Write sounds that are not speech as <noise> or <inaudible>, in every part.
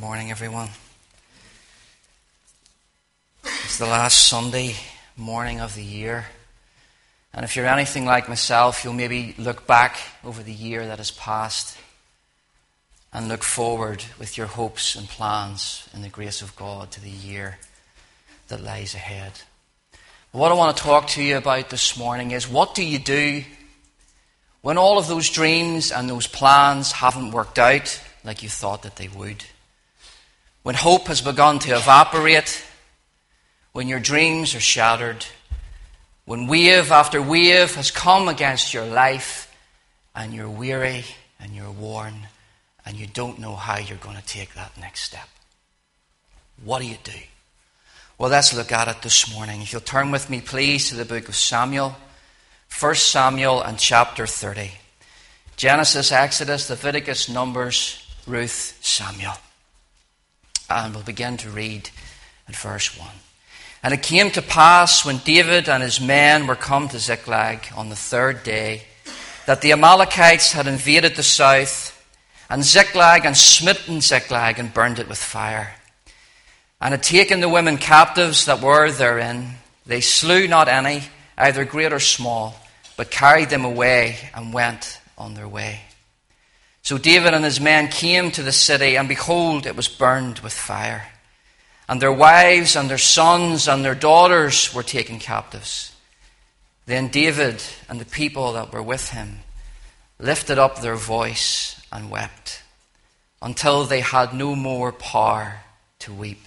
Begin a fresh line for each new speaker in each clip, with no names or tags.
Morning, everyone. It's the last Sunday morning of the year. And if you're anything like myself, you'll maybe look back over the year that has passed and look forward with your hopes and plans in the grace of God to the year that lies ahead. What I want to talk to you about this morning is what do you do when all of those dreams and those plans haven't worked out like you thought that they would? When hope has begun to evaporate, when your dreams are shattered, when wave after wave has come against your life and you're weary and you're worn and you don't know how you're going to take that next step. What do you do? Well, let's look at it this morning. If you'll turn with me, please, to the book of Samuel, 1 Samuel and chapter 30. Genesis, Exodus, Leviticus, Numbers, Ruth, Samuel. And we'll begin to read in verse 1. And it came to pass when David and his men were come to Ziklag on the third day that the Amalekites had invaded the south and Ziklag and smitten Ziklag and burned it with fire and had taken the women captives that were therein. They slew not any, either great or small, but carried them away and went on their way. So David and his men came to the city, and behold, it was burned with fire. And their wives and their sons and their daughters were taken captives. Then David and the people that were with him lifted up their voice and wept until they had no more power to weep.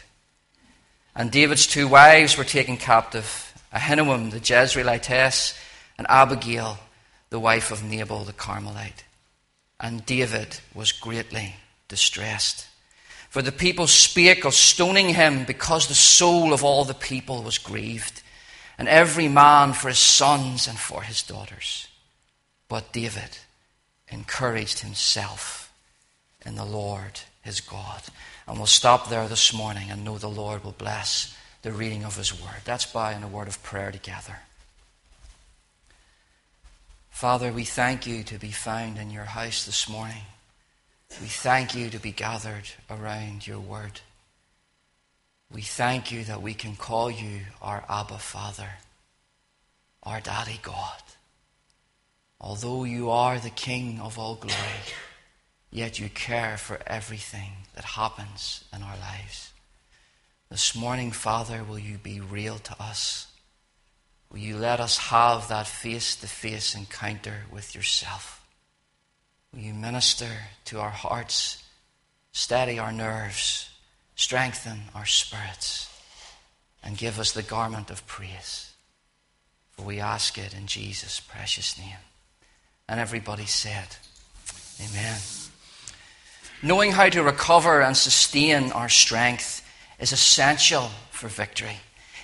And David's two wives were taken captive Ahinoam the Jezreelitess and Abigail, the wife of Nabal the Carmelite and David was greatly distressed. For the people spake of stoning him because the soul of all the people was grieved, and every man for his sons and for his daughters. But David encouraged himself in the Lord his God. And we'll stop there this morning and know the Lord will bless the reading of his word. That's by in a word of prayer together. Father, we thank you to be found in your house this morning. We thank you to be gathered around your word. We thank you that we can call you our Abba Father, our Daddy God. Although you are the King of all glory, yet you care for everything that happens in our lives. This morning, Father, will you be real to us? Will you let us have that face to face encounter with yourself? Will you minister to our hearts, steady our nerves, strengthen our spirits, and give us the garment of praise? For we ask it in Jesus' precious name. And everybody said, Amen. Knowing how to recover and sustain our strength is essential for victory.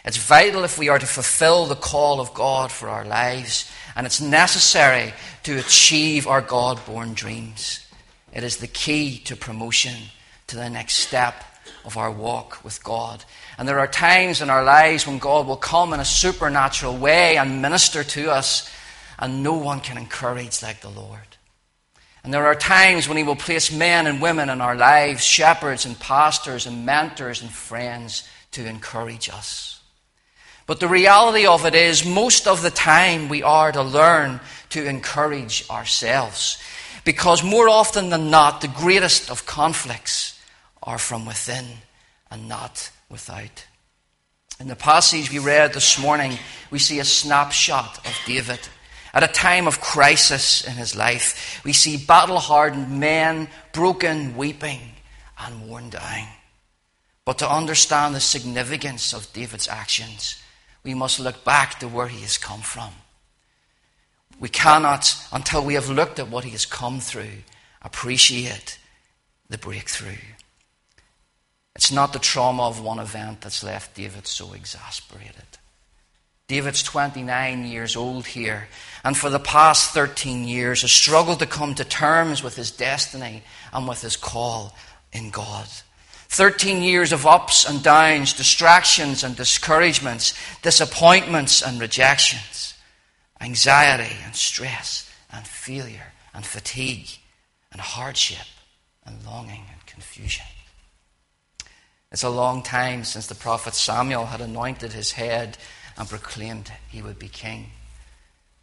It's vital if we are to fulfill the call of God for our lives, and it's necessary to achieve our God born dreams. It is the key to promotion, to the next step of our walk with God. And there are times in our lives when God will come in a supernatural way and minister to us, and no one can encourage like the Lord. And there are times when He will place men and women in our lives, shepherds and pastors and mentors and friends, to encourage us. But the reality of it is, most of the time we are to learn to encourage ourselves. Because more often than not, the greatest of conflicts are from within and not without. In the passage we read this morning, we see a snapshot of David. At a time of crisis in his life, we see battle hardened men, broken, weeping, and worn down. But to understand the significance of David's actions, we must look back to where he has come from. We cannot, until we have looked at what he has come through, appreciate the breakthrough. It's not the trauma of one event that's left David so exasperated. David's 29 years old here, and for the past 13 years has struggled to come to terms with his destiny and with his call in God. 13 years of ups and downs, distractions and discouragements, disappointments and rejections, anxiety and stress and failure and fatigue and hardship and longing and confusion. It's a long time since the prophet Samuel had anointed his head and proclaimed he would be king.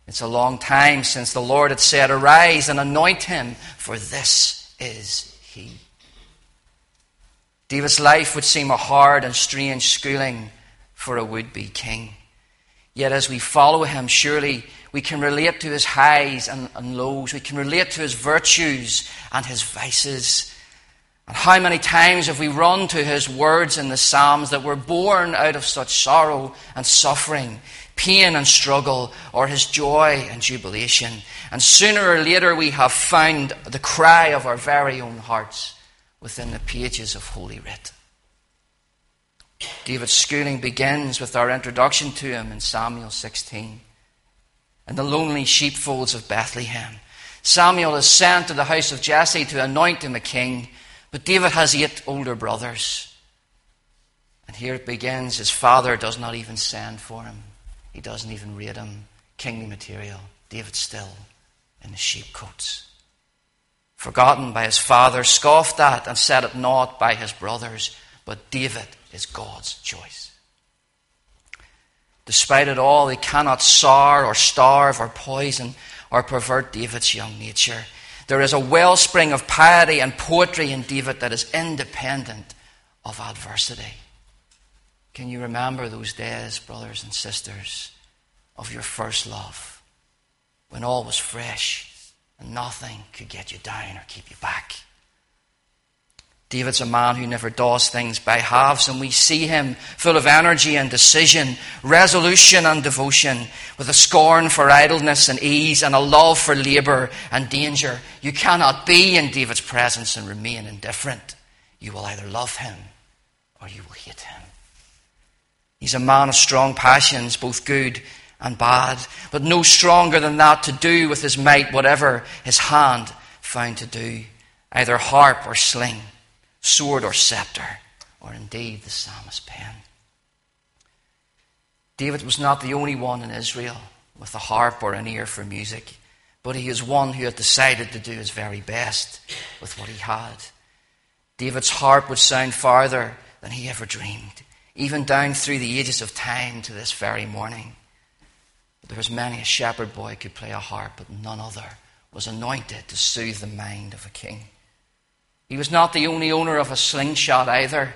It's a long time since the Lord had said, Arise and anoint him, for this is he. David's life would seem a hard and strange schooling for a would be king. Yet as we follow him, surely we can relate to his highs and, and, lows. We can relate to his virtues and his vices. And how many times have we run to his words in the Psalms that were born out of such sorrow and suffering, pain and struggle, or his joy and jubilation? And sooner or later we have found the cry of our very own hearts within the pages of Holy Writ. David's schooling begins with our introduction to him in Samuel 16 and the lonely sheepfolds of Bethlehem. Samuel is sent to the house of Jesse to anoint him a king, but David has eight older brothers. And here it begins. His father does not even send for him, he doesn't even rate him kingly material. David still in the sheepcotes. Forgotten by his father, scoffed at and set at naught by his brothers, but David is God's choice. Despite it all, they cannot sour or starve or poison or pervert David's young nature. There is a wellspring of piety and poetry in David that is independent of adversity. Can you remember those days, brothers and sisters, of your first love, when all was fresh and nothing could get you down or keep you back? David's a man who never does things by halves, and we see him full of energy and decision, resolution and devotion, with a scorn for idleness and ease, and a love for labour and danger. You cannot be in David's presence and remain indifferent. You will either love him or you will hate him. He's a man of strong passions, both good and bad, but no stronger than that to do with his might whatever his hand found to do, either harp or sling sword or scepter, or indeed the psalmist's pen. David was not the only one in Israel with a harp or an ear for music, but he is one who had decided to do his very best with what he had. David's harp would sound farther than he ever dreamed, even down through the ages of time to this very morning. There was many a shepherd boy could play a harp, but none other was anointed to soothe the mind of a king. He was not the only owner of a slingshot either.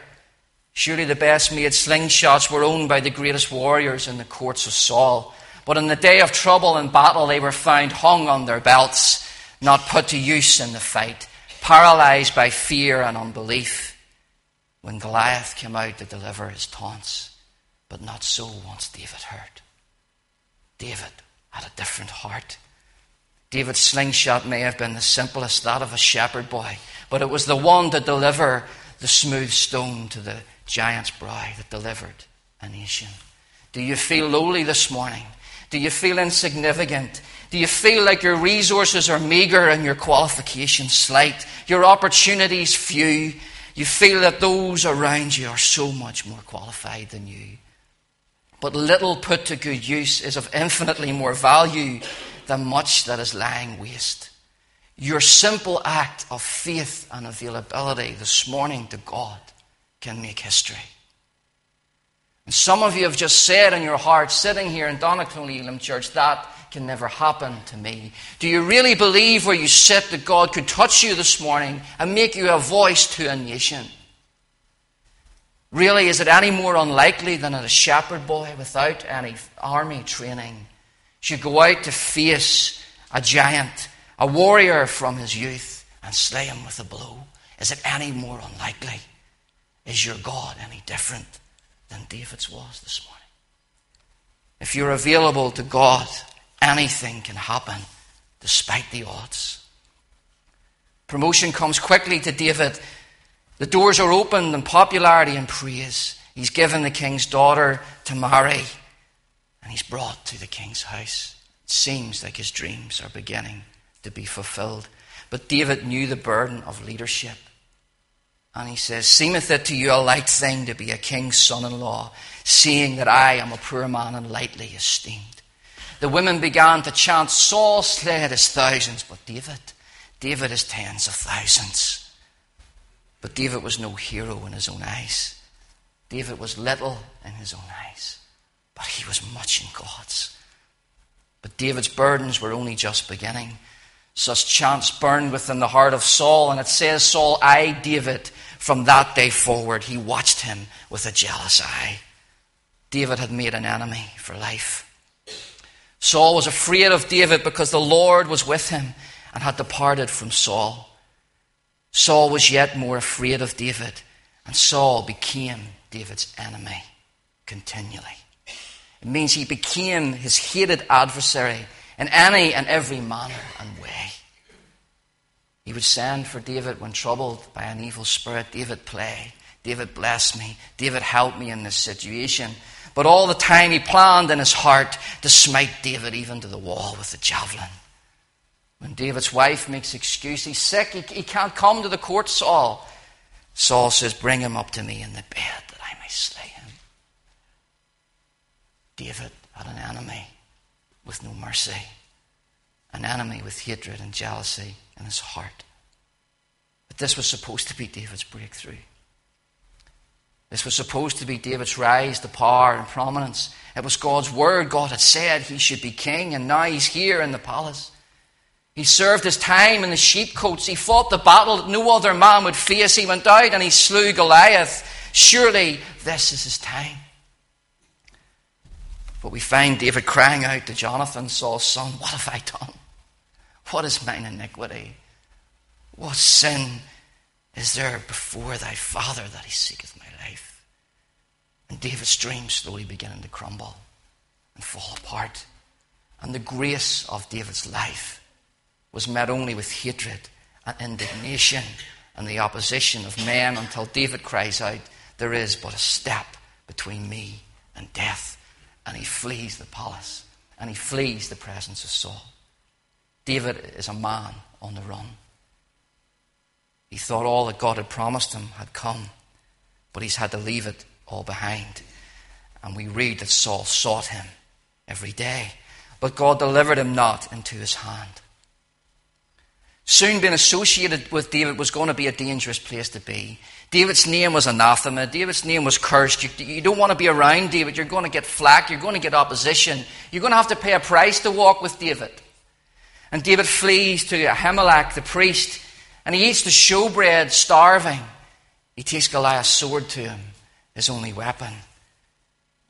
Surely the best made slingshots were owned by the greatest warriors in the courts of Saul. But in the day of trouble and battle, they were found hung on their belts, not put to use in the fight, paralyzed by fear and unbelief. When Goliath came out to deliver his taunts, but not so once David heard. David had a different heart. David's slingshot may have been the simplest, that of a shepherd boy, but it was the one to deliver the smooth stone to the giant's brow that delivered a nation. Do you feel lowly this morning? Do you feel insignificant? Do you feel like your resources are meager and your qualifications slight? Your opportunities few? You feel that those around you are so much more qualified than you. But little put to good use is of infinitely more value than much that is lying waste. Your simple act of faith and availability this morning to God can make history. And some of you have just said in your heart, sitting here in Donegal Elim Church, that can never happen to me. Do you really believe where you sit that God could touch you this morning and make you a voice to a nation? Really, is it any more unlikely than that a shepherd boy without any army training should go out to face a giant a warrior from his youth and slay him with a blow? Is it any more unlikely? Is your God any different than David's was this morning? If you're available to God, anything can happen despite the odds. Promotion comes quickly to David. The doors are opened and popularity and praise. He's given the king's daughter to marry, and he's brought to the king's house. It seems like his dreams are beginning to be fulfilled. But David knew the burden of leadership. And he says, Seemeth it to you a light thing to be a king's son in law, seeing that I am a poor man and lightly esteemed. The women began to chant, Saul slayed his thousands, but David, David is tens of thousands. But David was no hero in his own eyes. David was little in his own eyes, but he was much in God's. But David's burdens were only just beginning. Such chance burned within the heart of Saul, and it says Saul eyed David from that day forward. He watched him with a jealous eye. David had made an enemy for life. Saul was afraid of David because the Lord was with him and had departed from Saul. Saul was yet more afraid of David, and Saul became David's enemy continually. It means he became his hated adversary in any and every manner and way. He would send for David when troubled by an evil spirit David, play. David, bless me. David, help me in this situation. But all the time he planned in his heart to smite David even to the wall with the javelin. When David's wife makes excuse, he's sick, he, he can't come to the court, Saul. Saul says, Bring him up to me in the bed that I may slay him. David had an enemy with no mercy, an enemy with hatred and jealousy in his heart. But this was supposed to be David's breakthrough. This was supposed to be David's rise to power and prominence. It was God's word. God had said he should be king, and now he's here in the palace. He served his time in the sheepcotes. He fought the battle that no other man would face. He went out and he slew Goliath. Surely this is his time. But we find David crying out to Jonathan, Saul's son, What have I done? What is mine iniquity? What sin is there before thy father that he seeketh my life? And David's dreams slowly beginning to crumble and fall apart. And the grace of David's life was met only with hatred and indignation and the opposition of men until David cries out, There is but a step between me and death. And he flees the palace and he flees the presence of Saul. David is a man on the run. He thought all that God had promised him had come, but he's had to leave it all behind. And we read that Saul sought him every day, but God delivered him not into his hand. Soon being associated with David was going to be a dangerous place to be. David's name was anathema. David's name was cursed. You, you, don't want to be around David. You're going to get flack. You're going to get opposition. You're going to have to pay a price to walk with David. And David flees to Ahimelech, the priest, and he eats the showbread, starving. He takes Goliath's sword to him, his only weapon.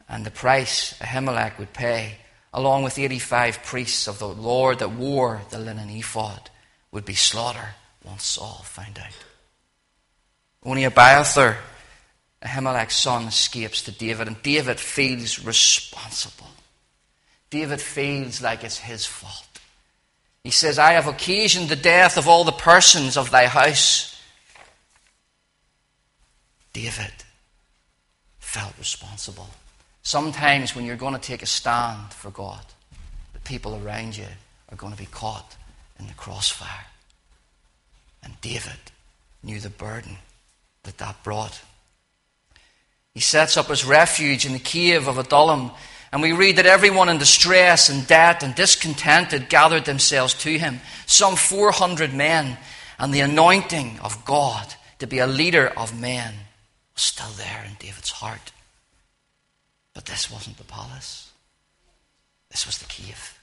And the price Ahimelech would pay, along with 85 priests of the Lord that wore the linen ephod would be slaughter once Saul found out. Only Abiathar, Ahimelech's son, escapes to David, and David feels responsible. David feels like it's his fault. He says, I have occasioned the death of all the persons of thy house. David felt responsible. Sometimes when you're going to take a stand for God, the people around you are going to be caught in the crossfire. And David knew the burden that that brought. He sets up his refuge in the cave of Adullam, and we read that everyone in distress and debt and discontented gathered themselves to him, some 400 men, and the anointing of God to be a leader of men was still there in David's heart. But this wasn't the palace, this was the cave.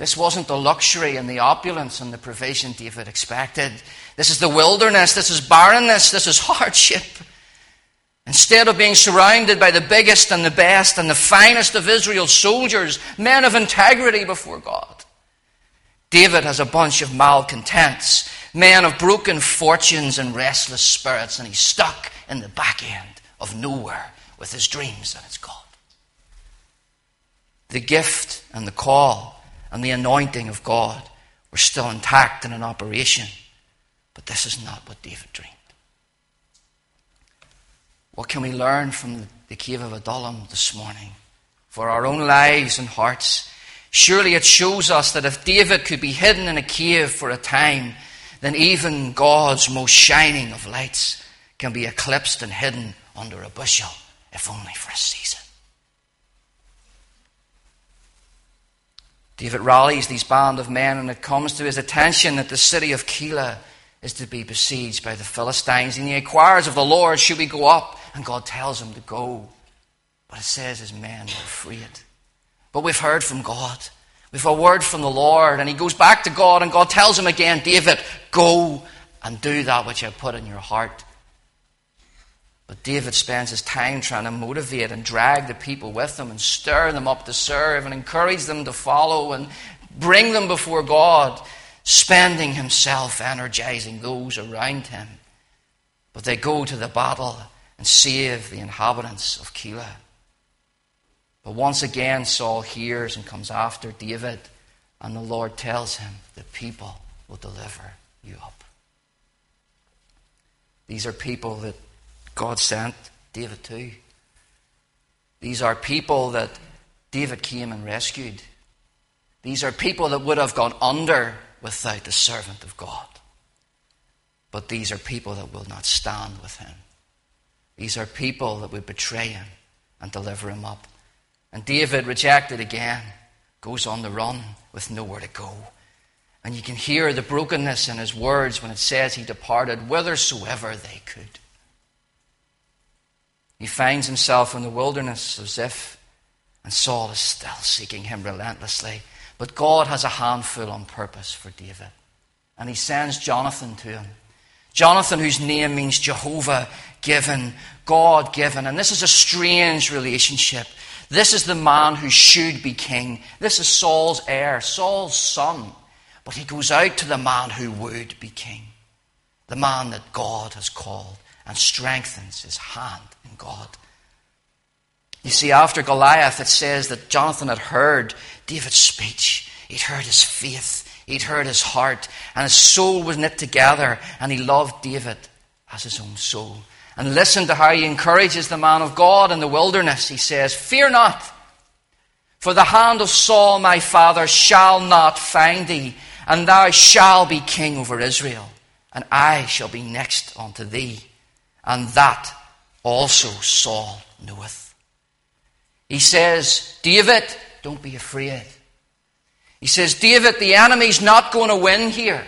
This wasn't the luxury and the opulence and the provision David expected. This is the wilderness. This is barrenness. This is <laughs> hardship. Instead of being surrounded by the biggest and the best and the finest of Israel's soldiers, men of integrity before God, David has a bunch of malcontents, men of broken fortunes and restless spirits, and he's stuck in the back end of nowhere with his dreams and his God. The gift and the call and the anointing of God were still intact and in operation. But this is not what David dreamed. What can we learn from the cave of Adullam this morning for our own lives and hearts? Surely it shows us that if David could be hidden in a cave for a time, then even God's most shining of lights can be eclipsed and hidden under a bushel, if only for a season. David rallies these band of men, and it comes to his attention that the city of Keilah is to be besieged by the Philistines. And he inquires of the Lord, Should we go up and God tells him to go. But it says his men were afraid. But we've heard from God. We've a word from the Lord. And he goes back to God, and God tells him again, David, go and do that which I put in your heart. But David spends his time trying to motivate and drag the people with him and stir them up to serve and encourage them to follow and bring them before God, spending himself energizing those around him. But they go to the battle and save the inhabitants of Keilah. But once again, Saul hears and comes after David, and the Lord tells him, The people will deliver you up. These are people that God sent David to. These are people that David came and rescued. These are people that would have gone under without the servant of God. But these are people that will not stand with him. These are people that would betray him and deliver him up. And David, rejected again, goes on the run with nowhere to go. And you can hear the brokenness in his words when it says he departed whithersoever they could. He finds himself in the wilderness of Ziph, and Saul is still seeking him relentlessly. But God has a handful on purpose for David. And he sends Jonathan to him. Jonathan, whose name means Jehovah given, God given. And this is a strange relationship. This is the man who should be king. This is Saul's heir, Saul's son. But he goes out to the man who would be king, the man that God has called, and strengthens his hand in God. You see, after Goliath, it says that Jonathan had heard David's speech, he'd heard his faith, he'd heard his heart, and his soul was knit together, and he loved David as his own soul. And listen to how he encourages the man of God in the wilderness. He says, Fear not, for the hand of Saul my father shall not find thee, and thou shalt be king over Israel, and I shall be next unto thee, and that also Saul knoweth. He says, David, don't be afraid. He says, David, the enemy's not going to win here.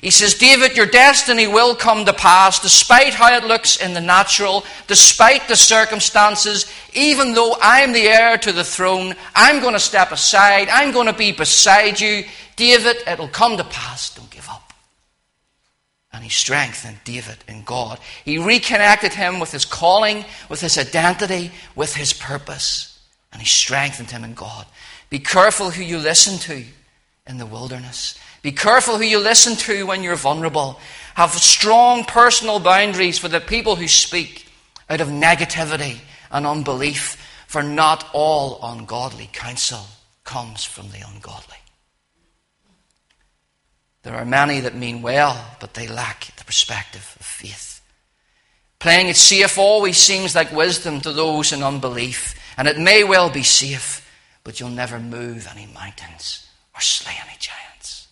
He says, David, your destiny will come to pass despite how it looks in the natural, despite the circumstances. Even though I'm the heir to the throne, I'm going to step aside. I'm going to be beside you. David, it'll come to pass. And he strengthened David in God. He reconnected him with his calling, with his identity, with his purpose. And he strengthened him in God. Be careful who you listen to in the wilderness. Be careful who you listen to when you're vulnerable. Have strong personal boundaries for the people who speak out of negativity and unbelief, for not all ungodly counsel comes from the ungodly. There are many that mean well, but they lack the perspective of faith. Playing it safe always seems like wisdom to those in unbelief, and it may well be safe, but you'll never move any mountains or slay any giants.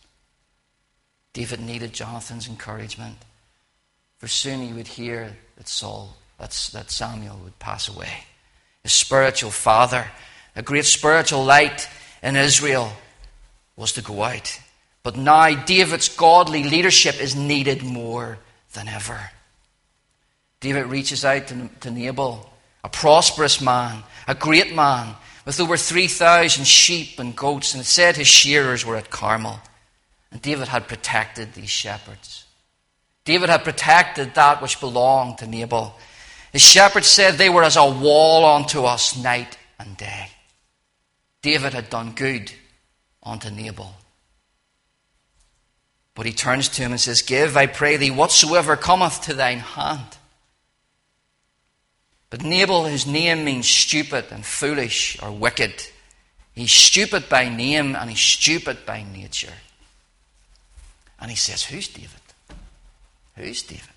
David needed Jonathan's encouragement, for soon he would hear that Saul, that, Samuel would pass away. His spiritual father, a great spiritual light in Israel, was to go out. But now David's godly leadership is needed more than ever. David reaches out to, to Nabal, a prosperous man, a great man, with over 3,000 sheep and goats, and it said his shearers were at Carmel. And David had protected these shepherds. David had protected that which belonged to Nabal. His shepherds said they were as a wall unto us night and day. David had done good unto Nabal. But he turns to him and says, Give, I pray thee, whatsoever cometh to thine hand. But Nabal, whose name means stupid and foolish or wicked, he's stupid by name and he's stupid by nature. And he says, Who's David? Who's David?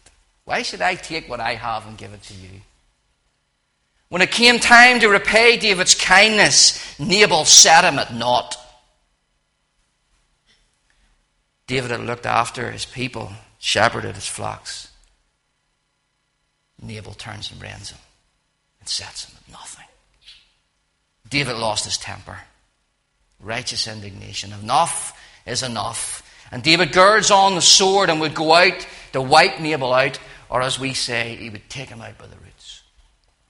Why should I take what I have and give it to you? When it came time to repay David's kindness, Nabal set him at naught. David had looked after his people, shepherded his flocks. Nabal turns and rends him and sets him at nothing. David lost his temper. Righteous indignation. Enough is enough. And David girds on the sword and would go out to wipe Nabal out or as we say, he would take him out by the roots.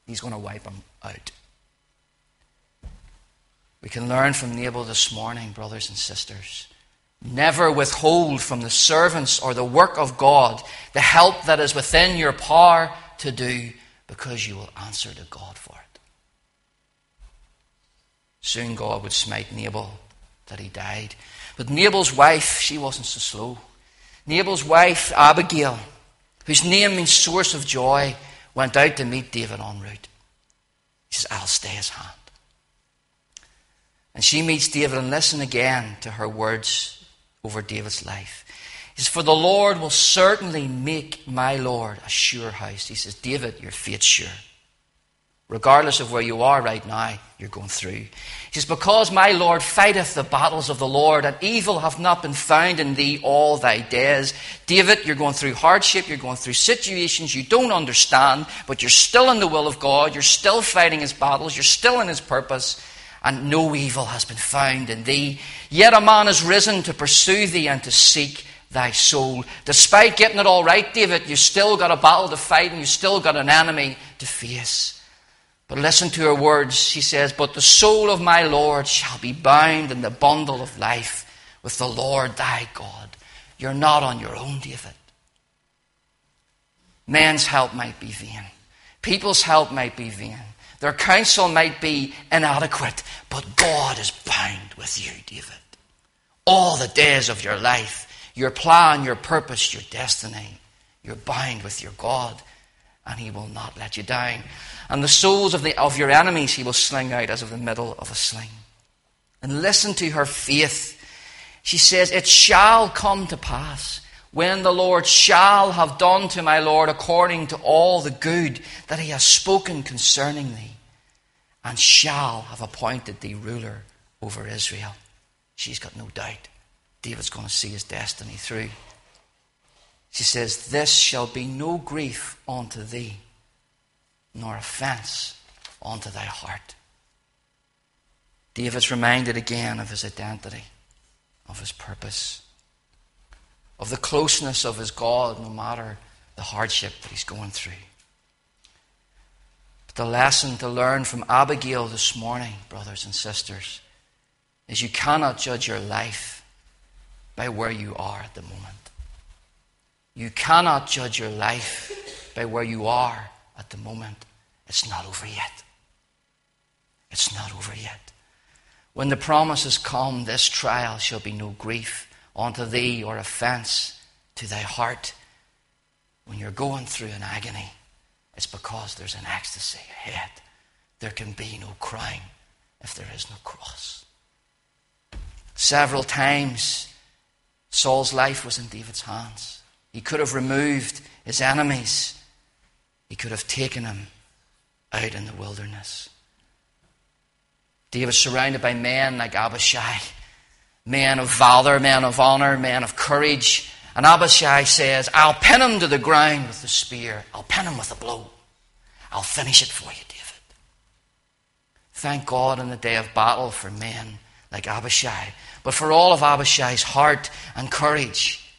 He's going to wipe him out. We can learn from Nabal this morning, brothers and sisters. Never withhold from the servants or the work of God the help that is within your power to do because you will answer to God for it. Soon God would smite Nabal that he died. But Nabal's wife, she wasn't so slow. Nabal's wife, Abigail, whose name means source of joy, went out to meet David en route. He says, I'll stay his hand. And she meets David and listen again to her words over David's life. He says, For the Lord will certainly make my Lord a sure house. He says, David, your faith's sure. Regardless of where you are right now, you're going through. He says, Because my Lord fighteth the battles of the Lord, and evil hath not been found in thee all thy days. David, you're going through hardship, you're going through situations you don't understand, but you're still in the will of God, you're still fighting his battles, you're still in his purpose, and no evil has been found in thee. Yet a man is risen to pursue thee and to seek thy soul. Despite getting it all right, David, you still got a battle to fight, and you still got an enemy to face. But listen to her words. She says, But the soul of my Lord shall be bound in the bundle of life with the Lord thy God. You're not on your own, David. Man's help might be vain. People's help might be vain. Their counsel might be inadequate. But God is bound with you, David. All the days of your life, your plan, your purpose, your destiny, you're bound with your God, and He will not let you down and the souls of, the, of your enemies he will sling out as of the middle of a sling. And listen to her faith. She says, It shall come to pass when the Lord shall have done to my Lord according to all the good that he has spoken concerning thee, and shall have appointed thee ruler over Israel. She's got no doubt. David's going to see his destiny through. She says, This shall be no grief unto thee nor offense unto thy heart. David's reminded again of his identity, of his purpose, of the closeness of his God, no matter the hardship that he's going through. But the lesson to learn from Abigail this morning, brothers and sisters, is you cannot judge your life by where you are at the moment. You cannot judge your life by where you are at the moment. It's not over yet. It's not over yet. When the promise promises come, this trial shall be no grief unto thee or offense to thy heart. When you're going through an agony, it's because there's an ecstasy ahead. There can be no crying if there is no cross. Several times, Saul's life was in David's hands. He could have removed his enemies he could have taken him out in the wilderness. David was surrounded by men like Abishai, men of valor, man of honor, man of courage. And Abishai says, I'll pin him to the ground with the spear. I'll pin him with a blow. I'll finish it for you, David. Thank God in the day of battle for men like Abishai. But for all of Abishai's heart and courage,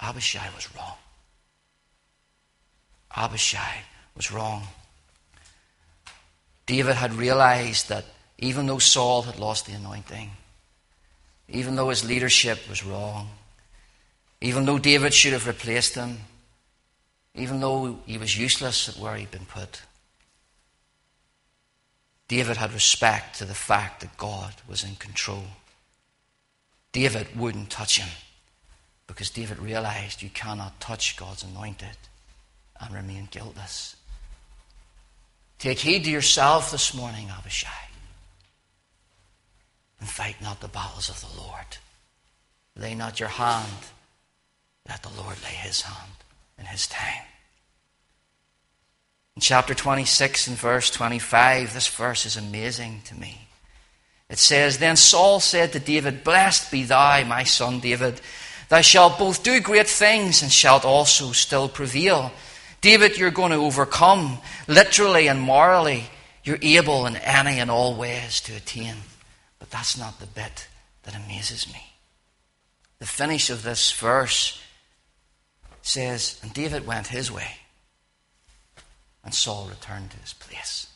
Abishai was wrong. Abishai was wrong. David had realized that even though Saul had lost the anointing, even though his leadership was wrong, even though David should have replaced him, even though he was useless at where he'd been put, David had respect to the fact that God was in control. David wouldn't touch him. Because David realized you cannot touch God's anointed and remain guiltless. Take heed to yourself this morning, Abishai, and fight not the battles of the Lord. Lay not your hand, let the Lord lay his hand in his time. In chapter 26 and verse 25, this verse is amazing to me. It says, Then Saul said to David, Blessed be thou, my son David. Thou shalt both do great things and shalt also still prevail. David, you're going to overcome literally and morally. You're able in any and all ways to attain. That's not the bit that amazes me. The finish of this verse says, And David went his way, And Saul returned to his place.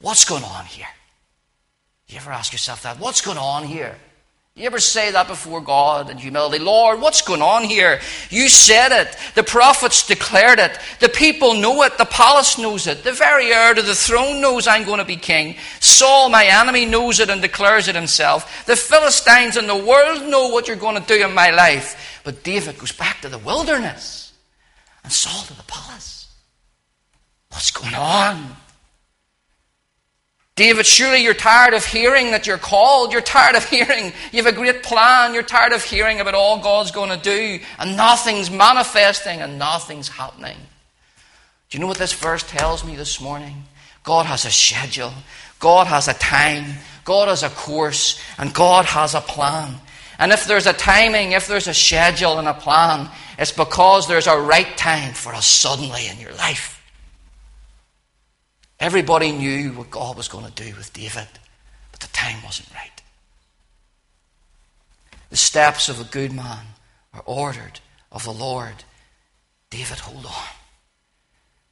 What's going on here? You ever ask yourself that? What's going on here? You ever say that before God in humility? Lord, what's going on here? You said it. The prophets declared it. The people know it. The palace knows it. The very heir to the throne knows I'm going to be king. Saul, my enemy, knows it and declares it himself. The Philistines and the world know what you're going to do in my life. But David goes back to the wilderness and Saul to the palace. What's going on? David, surely you're tired of hearing that you're called. You're tired of hearing you have a great plan. You're tired of hearing about all God's going to do and nothing's manifesting and nothing's happening. Do you know what this verse tells me this morning? God has a schedule. God has a time. God has a course. And God has a plan. And if there's a timing, if there's a schedule and a plan, it's because there's a right time for us suddenly in your life. Everybody knew what God was going to do with David, but the time wasn't right. The steps of a good man are ordered of the Lord. David, hold on.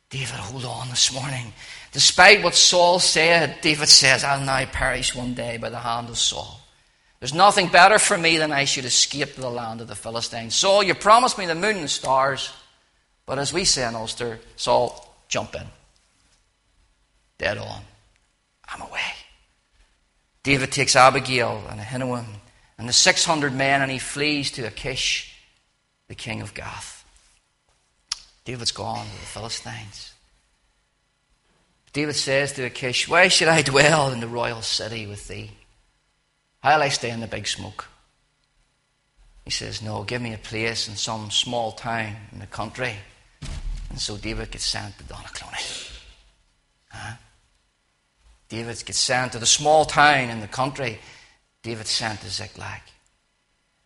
David, hold on this morning. Despite what Saul said, David says, I'll now perish one day by the hand of Saul. There's nothing better for me than I should escape to the land of the Philistines. Saul, you promised me the moon and the stars, but as we say in Ulster, Saul, jump in dead on. I'm away. David takes Abigail and Ahinoam and the 600 men and he flees to Achish, the king of Gath. David's gone to the Philistines. David says to Achish, Why should I dwell in the royal city with thee? How'll I stay in the big smoke? He says, No, give me a place in some small town in the country. And so David gets sent to Donaghcloney. Huh? David gets sent to the small town in the country. David sent to Ziklag.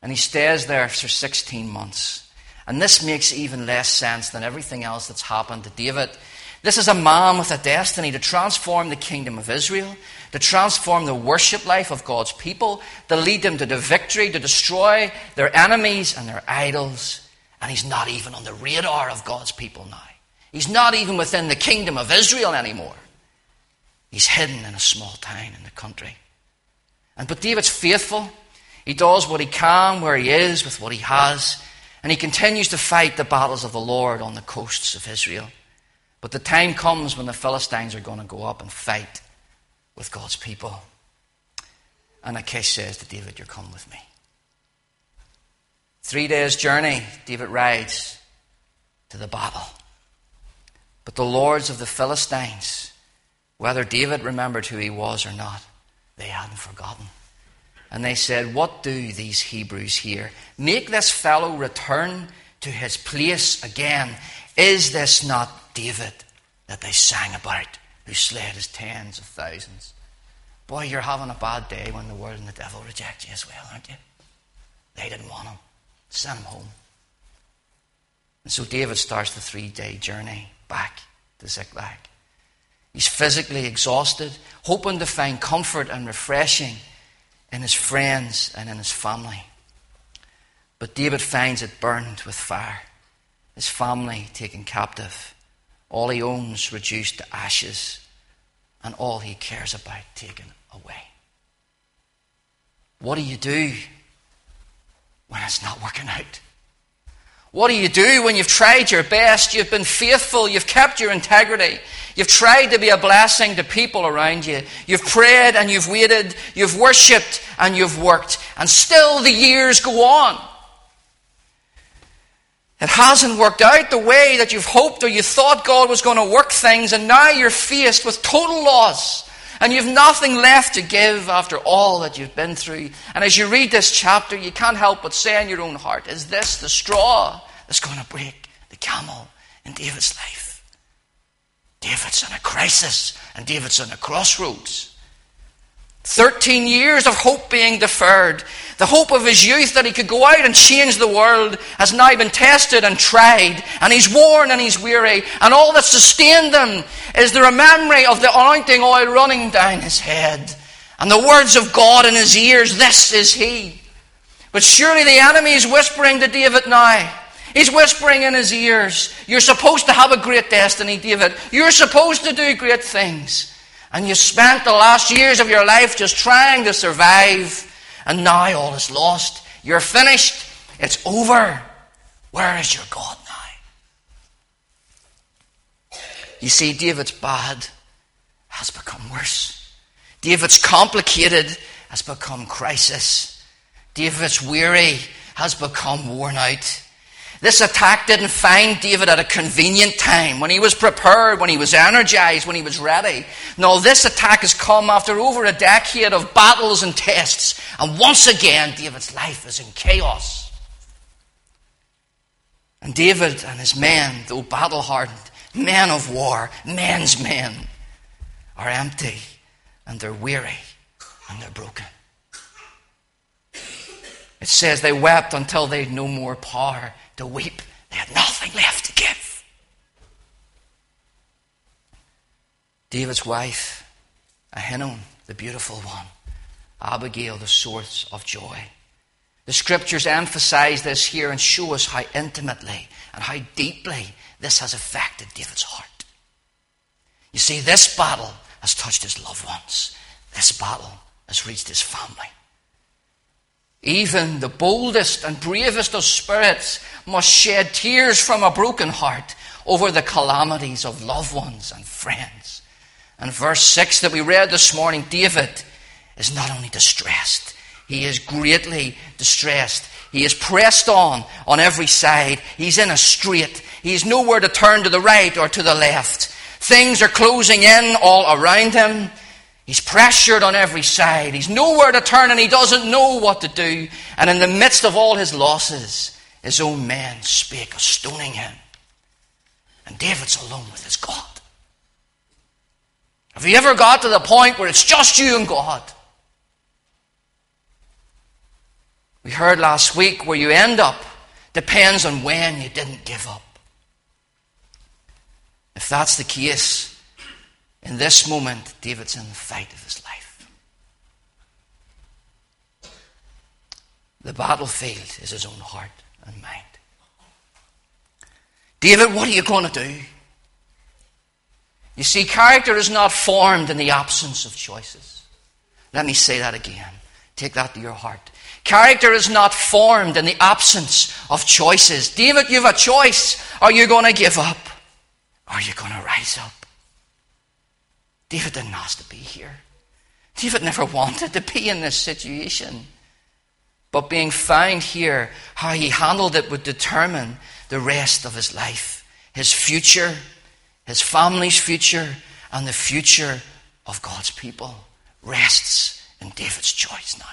And he stays there for 16 months. And this makes even less sense than everything else that's happened to David. This is a man with a destiny to transform the kingdom of Israel, to transform the worship life of God's people, to lead them to the victory, to destroy their enemies and their idols. And he's not even on the radar of God's people now. He's not even within the kingdom of Israel anymore. He's hidden in a small town in the country. And but David's faithful. He does what he can where he is with what he has. And he continues to fight the battles of the Lord on the coasts of Israel. But the time comes when the Philistines are going to go up and fight with God's people. And Achish says to David, You're with me. Three days' journey, David rides to the battle. But the lords of the Philistines whether David remembered who he was or not, they hadn't forgotten. And they said, What do these Hebrews here? Make this fellow return to his place again. Is this not David that they sang about, who slayed his tens of thousands? Boy, you're having a bad day when the world and the devil reject you as well, aren't you? They didn't want him. Send him home. And so David starts the three day journey back to Ziklag. He's physically exhausted, hoping to find comfort and refreshing in his friends and in his family. But David finds it burned with fire, his family taken captive, all he owns reduced to ashes, and all he cares about taken away. What do you do when it's not working out? What do you do when you've tried your best, you've been faithful, you've kept your integrity, you've tried to be a blessing to people around you, you've prayed and you've waited, you've worshipped and you've worked, and still the years go on? It hasn't worked out the way that you've hoped or you thought God was going to work things, and now you're faced with total loss. And you've nothing left to give after all that you've been through. And as you read this chapter, you can't help but say in your own heart, is this the straw that's going to break the camel in David's life? David's in a crisis, and David's in a crossroads. 13 years of hope being deferred. The hope of his youth that he could go out and change the world has now been tested and tried, and he's worn and he's weary, and all that sustained him is the memory of the anointing oil running down his head, and the words of God in his ears, This is he. But surely the enemy is whispering to David now. He's whispering in his ears, You're supposed to have a great destiny, David. You're supposed to do great things. And you spent the last years of your life just trying to survive, and now all is lost. You're finished. It's over. Where is your God now? You see, David's bad has become worse. David's complicated has become crisis. David's weary has become worn out. This attack didn't find David at a convenient time, when he was prepared, when he was energized, when he was ready. No, this attack has come after over a decade of battles and tests. And once again, David's life is in chaos. And David and his men, though battle hardened, men of war, men's men, are empty and they're weary and they're broken. It says they wept until they had no more power to weep. They had nothing left to give. David's wife, Ahinoam, the beautiful one, Abigail, the source of joy. The scriptures emphasize this here and show us how intimately and how deeply this has affected David's heart. You see, this battle has touched his loved ones. This battle has reached his family. Even the boldest and bravest of spirits must shed tears from a broken heart over the calamities of loved ones and friends. And verse 6 that we read this morning, David is not only distressed, he is greatly distressed. He is pressed on on every side. He's in a strait. He's nowhere to turn to the right or to the left. Things are closing in all around him. He's pressured on every side. He's nowhere to turn and he doesn't know what to do. And in the midst of all his losses, his own men spake of stoning him. And David's alone with his God. Have you ever got to the point where it's just you and God? We heard last week where you end up depends on when you didn't give up. If that's the case, in this moment, David's in the fight of his life. The battlefield is his own heart and mind. David, what are you going to do? You see, character is not formed in the absence of choices. Let me say that again. Take that to your heart. Character is not formed in the absence of choices. David, you have a choice. Are you going to give up? Are you going to rise up? David didn't ask to be here. David never <laughs> wanted to be in this situation. But being found here, how he handled it would determine the rest of his life, his future, his family's future, and the future of God's people rests in David's choice now.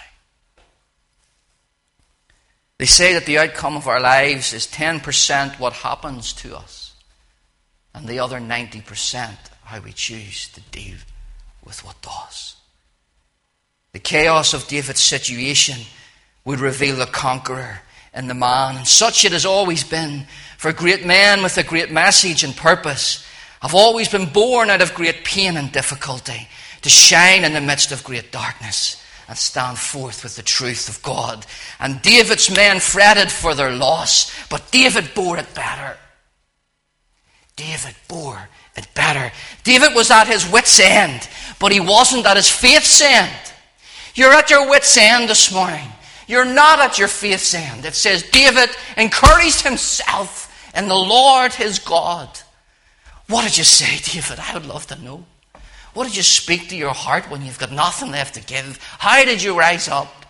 They say that the outcome of our lives is 10% what happens to us, and the other 90% how we choose to deal with what does. The chaos of David's situation would reveal the conqueror in the man, and such it has always been. For great men with a great message and purpose have always been born out of great pain and difficulty to shine in the midst of great darkness and stand forth with the truth of God. And David's men fretted for their loss, but David bore it better. David bore better. David was at his wits' end, but he wasn't at his faith's end. You're at your wits' end this morning. You're not at your faith's end. It says David encouraged himself in the Lord his God. What did you say, David? I would love to know. What did you speak to your heart when you've got nothing left to give? How did you rise up?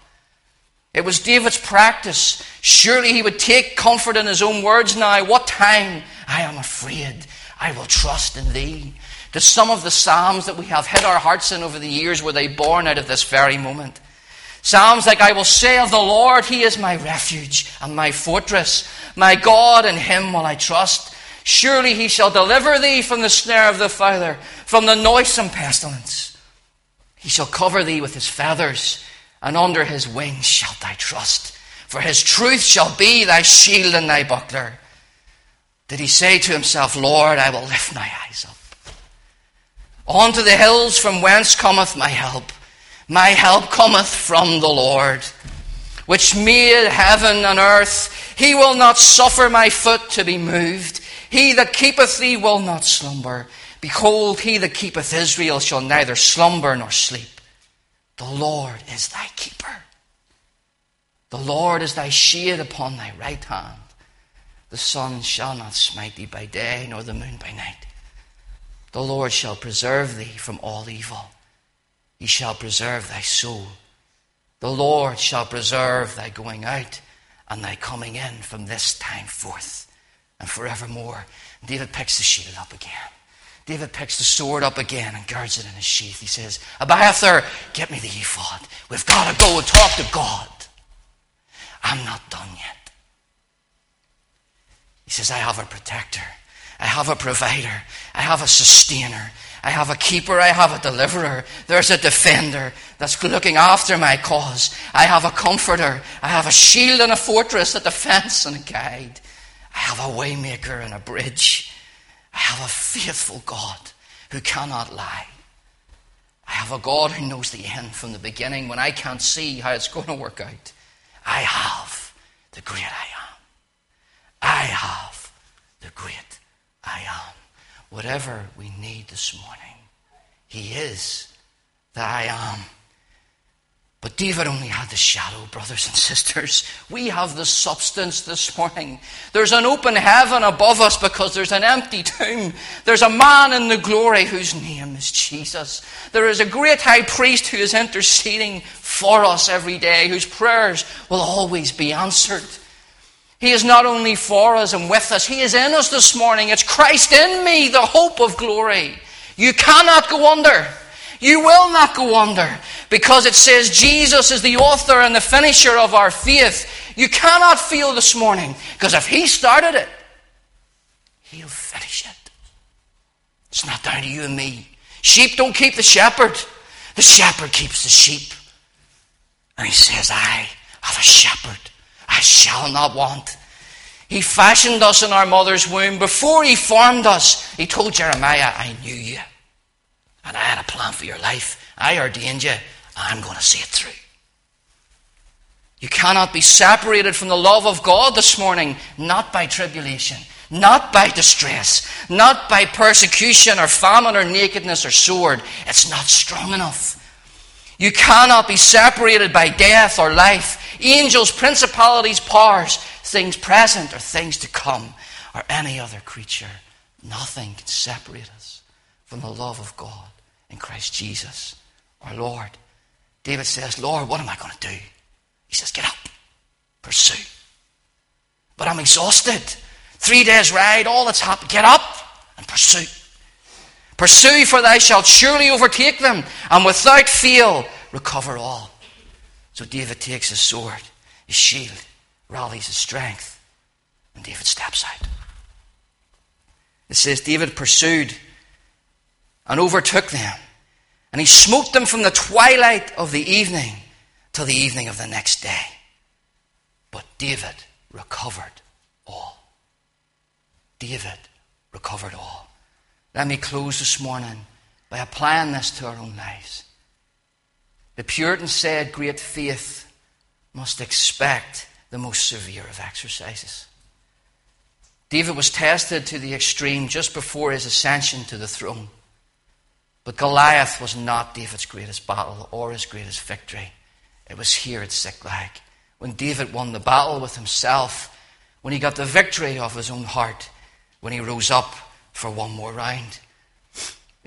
It was David's practice. Surely he would take comfort in his own words now. What time? I am afraid. I will trust in thee. That some of the Psalms that we have hit our hearts in over the years were they born out of this very moment? Psalms like, I will say of the Lord, He is my refuge and my fortress. My God, in Him will I trust. Surely he shall deliver thee from the snare of the fowler, from the noisome pestilence. He shall cover thee with his feathers, and under his wings shalt thou trust. For his truth shall be thy shield and thy buckler. Did he say to himself, Lord, I will lift my eyes up? Unto the hills from whence cometh my help. My help cometh from the Lord which made heaven and earth. He will not suffer my foot to be moved. He that keepeth thee will not slumber. Behold, he that keepeth Israel shall neither slumber nor sleep. The Lord is thy keeper. The Lord is thy shade upon thy right hand. The sun shall not smite thee by day, nor the moon by night. The Lord shall preserve thee from all evil. He shall preserve thy soul. The Lord shall preserve thy going out and thy coming in from this time forth and forevermore. David picks the shield up again. David picks the sword up again and girds it in his sheath. He says, Abiathar, get me the ephod. We've got to go and talk to God. I'm not done yet. He says, I have a protector. I have a provider. I have a sustainer. I have a keeper. I have a deliverer. There's a defender that's looking after my cause. I have a comforter. I have a shield and a fortress, a defense and a guide. I have a waymaker and a bridge. I have a faithful God who cannot lie. I have a God who knows the end from the beginning when I can't see how it's going to work out. I have the great I am. I have the great I am. Whatever we need this morning, He is the I am. But David only had the shadow, brothers and sisters. We have the substance this morning. There's an open heaven above us because there's an empty tomb. There's a man in the glory whose name is Jesus. There is a great high priest who is interceding for us every day, whose prayers will always be answered. He is not only for us and with us, He is in us this morning. It's Christ in me, the hope of glory. You cannot go under. You will not go under because it says Jesus is the author and the finisher of our faith. You cannot feel this morning because if He started it, He'll finish it. It's not down to you and me. Sheep don't keep the shepherd, the shepherd keeps the sheep. And He says, I have a shepherd, I shall not want. He fashioned us in our mother's womb. Before He formed us, He told Jeremiah, I knew you. And I had a plan for your life. I ordained you. I'm going to see it through. You cannot be separated from the love of God this morning, not by tribulation, not by distress, not by persecution or famine or nakedness or sword. It's not strong enough. You cannot be separated by death or life, angels, principalities, powers, things present or things to come, or any other creature. Nothing can separate us from the love of God in Christ Jesus, our Lord. David says, Lord, what am I going to do? He says, Get up, pursue. But I'm exhausted. Three days' ride, all that's happened. Get up and pursue. Pursue, for thou shalt surely overtake them, and without fail recover all. So David takes his sword, his shield, rallies his strength, and David steps out. It says David pursued and overtook them. And he smote them from the twilight of the evening till the evening of the next day. But David recovered all. David recovered all. Let me close this morning by applying this to our own lives. The Puritan said great faith must expect the most severe of exercises. David was tested to the extreme just before his ascension to the throne. But Goliath was not David's greatest battle or his greatest victory. It was here at Ziklag when David won the battle with himself, when he got the victory of his own heart, when he rose up for one more round.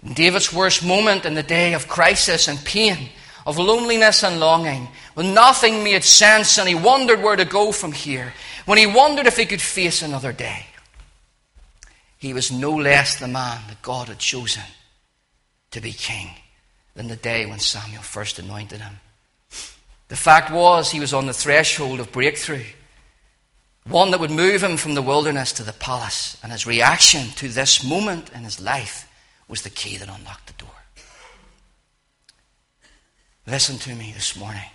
In David's worst moment in the day of crisis and pain, of loneliness and longing, when nothing made sense and he wondered where to go from here, when he wondered if he could face another day, he was no less the man that God had chosen to be king than the day when Samuel first anointed him. The fact was, he was on the threshold of breakthrough, one that would move him from the wilderness to the palace, and his reaction to this moment in his life was the key that unlocked the door. Listen to me this morning.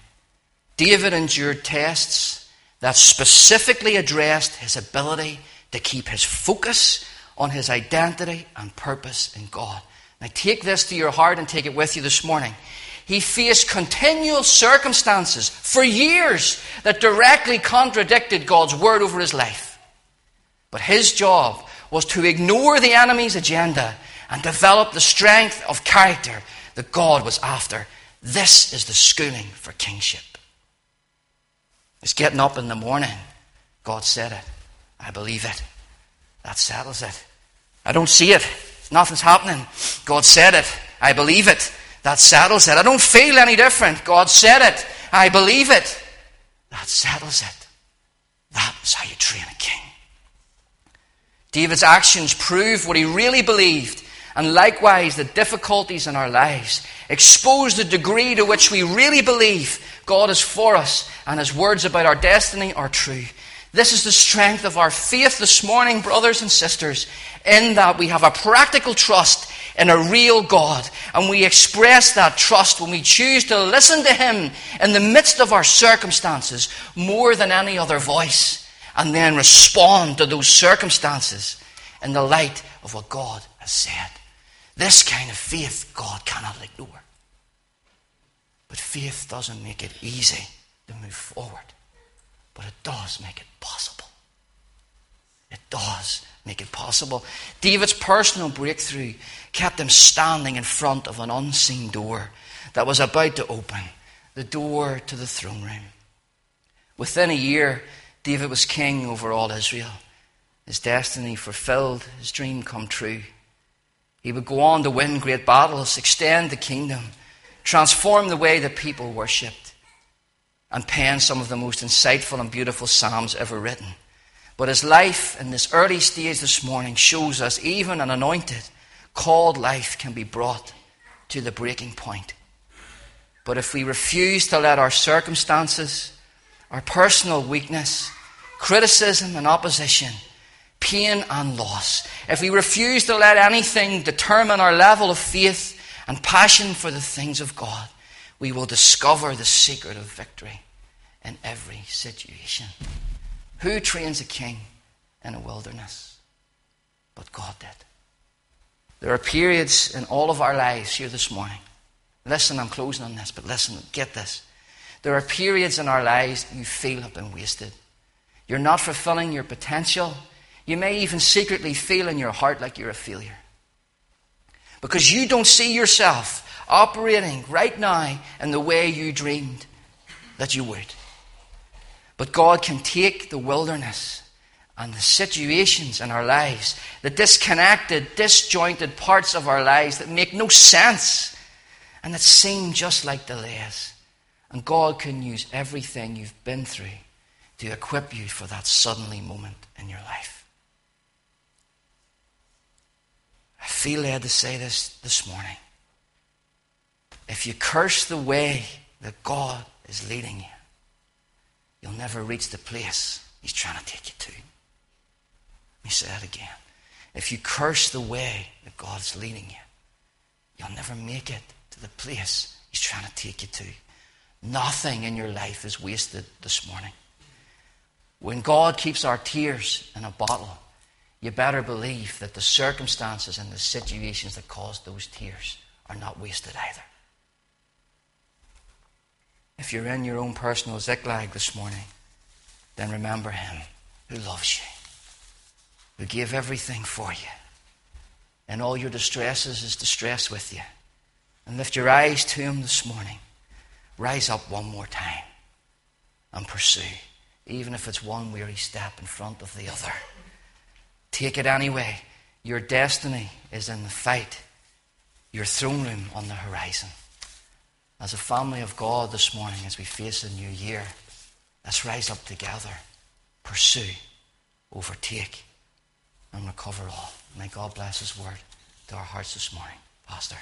David endured tests that specifically addressed his ability to keep his focus on his identity and purpose in God. Now, take this to your heart and take it with you this morning. he faced continual circumstances for years that directly contradicted God's word over his life. But his job was to ignore the enemy's agenda and develop the strength of character that God was after. This is the schooling for kingship. It's getting up in the morning. God said it. I believe it. That settles it. I don't see it. Nothing's happening. God said it. I believe it. That settles it. I don't feel any different. God said it. I believe it. That settles it. That's how you train a king. David's actions prove what he really believed, and likewise the difficulties in our lives expose the degree to which we really believe God is for us and his words about our destiny are true. This is the strength of our faith this morning, brothers and sisters, in that we have a practical trust in a real God. And we express that trust when we choose to listen to Him in the midst of our circumstances more than any other voice. And then respond to those circumstances in the light of what God has said. This kind of faith God cannot ignore. But faith doesn't make it easy to move forward, but it does make it possible. It does make it possible. David's personal breakthrough kept him standing in front of an unseen door that was about to open the door to the throne room. Within a year, David was king over all Israel. His destiny fulfilled, his dream come true. He would go on to win great battles, extend the kingdom, transform the way that people worshipped, and pen some of the most insightful and beautiful psalms ever written. But his life in this early stage this morning shows us even an anointed, called life can be brought to the breaking point. But if we refuse to let our circumstances, our personal weakness, criticism and opposition, pain and loss, if we refuse to let anything determine our level of faith and passion for the things of God, we will discover the secret of victory in every situation. Who trains a king in a wilderness? But God did. There are periods in all of our lives here this morning. Listen, I'm closing on this, but listen, get this. There are periods in our lives you feel have been wasted. You're not fulfilling your potential. You may even secretly feel in your heart like you're a failure. Because you don't see yourself operating right now in the way you dreamed that you would. But God can take the wilderness and the situations in our lives, the disconnected, disjointed parts of our lives that make no sense and that seem just like delays. And God can use everything you've been through to equip you for that suddenly moment in your life. I feel led to say this this morning. If you curse the way that God is leading you, you'll never reach the place He's trying to take you to. Let me say that again. If you curse the way that God's leading you, you'll never make it to the place He's trying to take you to. Nothing in your life is wasted this morning. When God keeps our tears in a bottle, you better believe that the circumstances and the situations that caused those tears are not wasted either. If you're in your own personal Ziklag this morning, then remember Him who loves you, who gave everything for you, and all your distresses is distress with you. And lift your eyes to Him this morning. Rise up one more time and pursue, even if it's one weary step in front of the other. Take it anyway. Your destiny is in the fight, your throne room on the horizon as a family of God this morning, as we face a new year, let's rise up together, pursue, overtake, and recover all. May God bless His word to our hearts this morning. Pastor.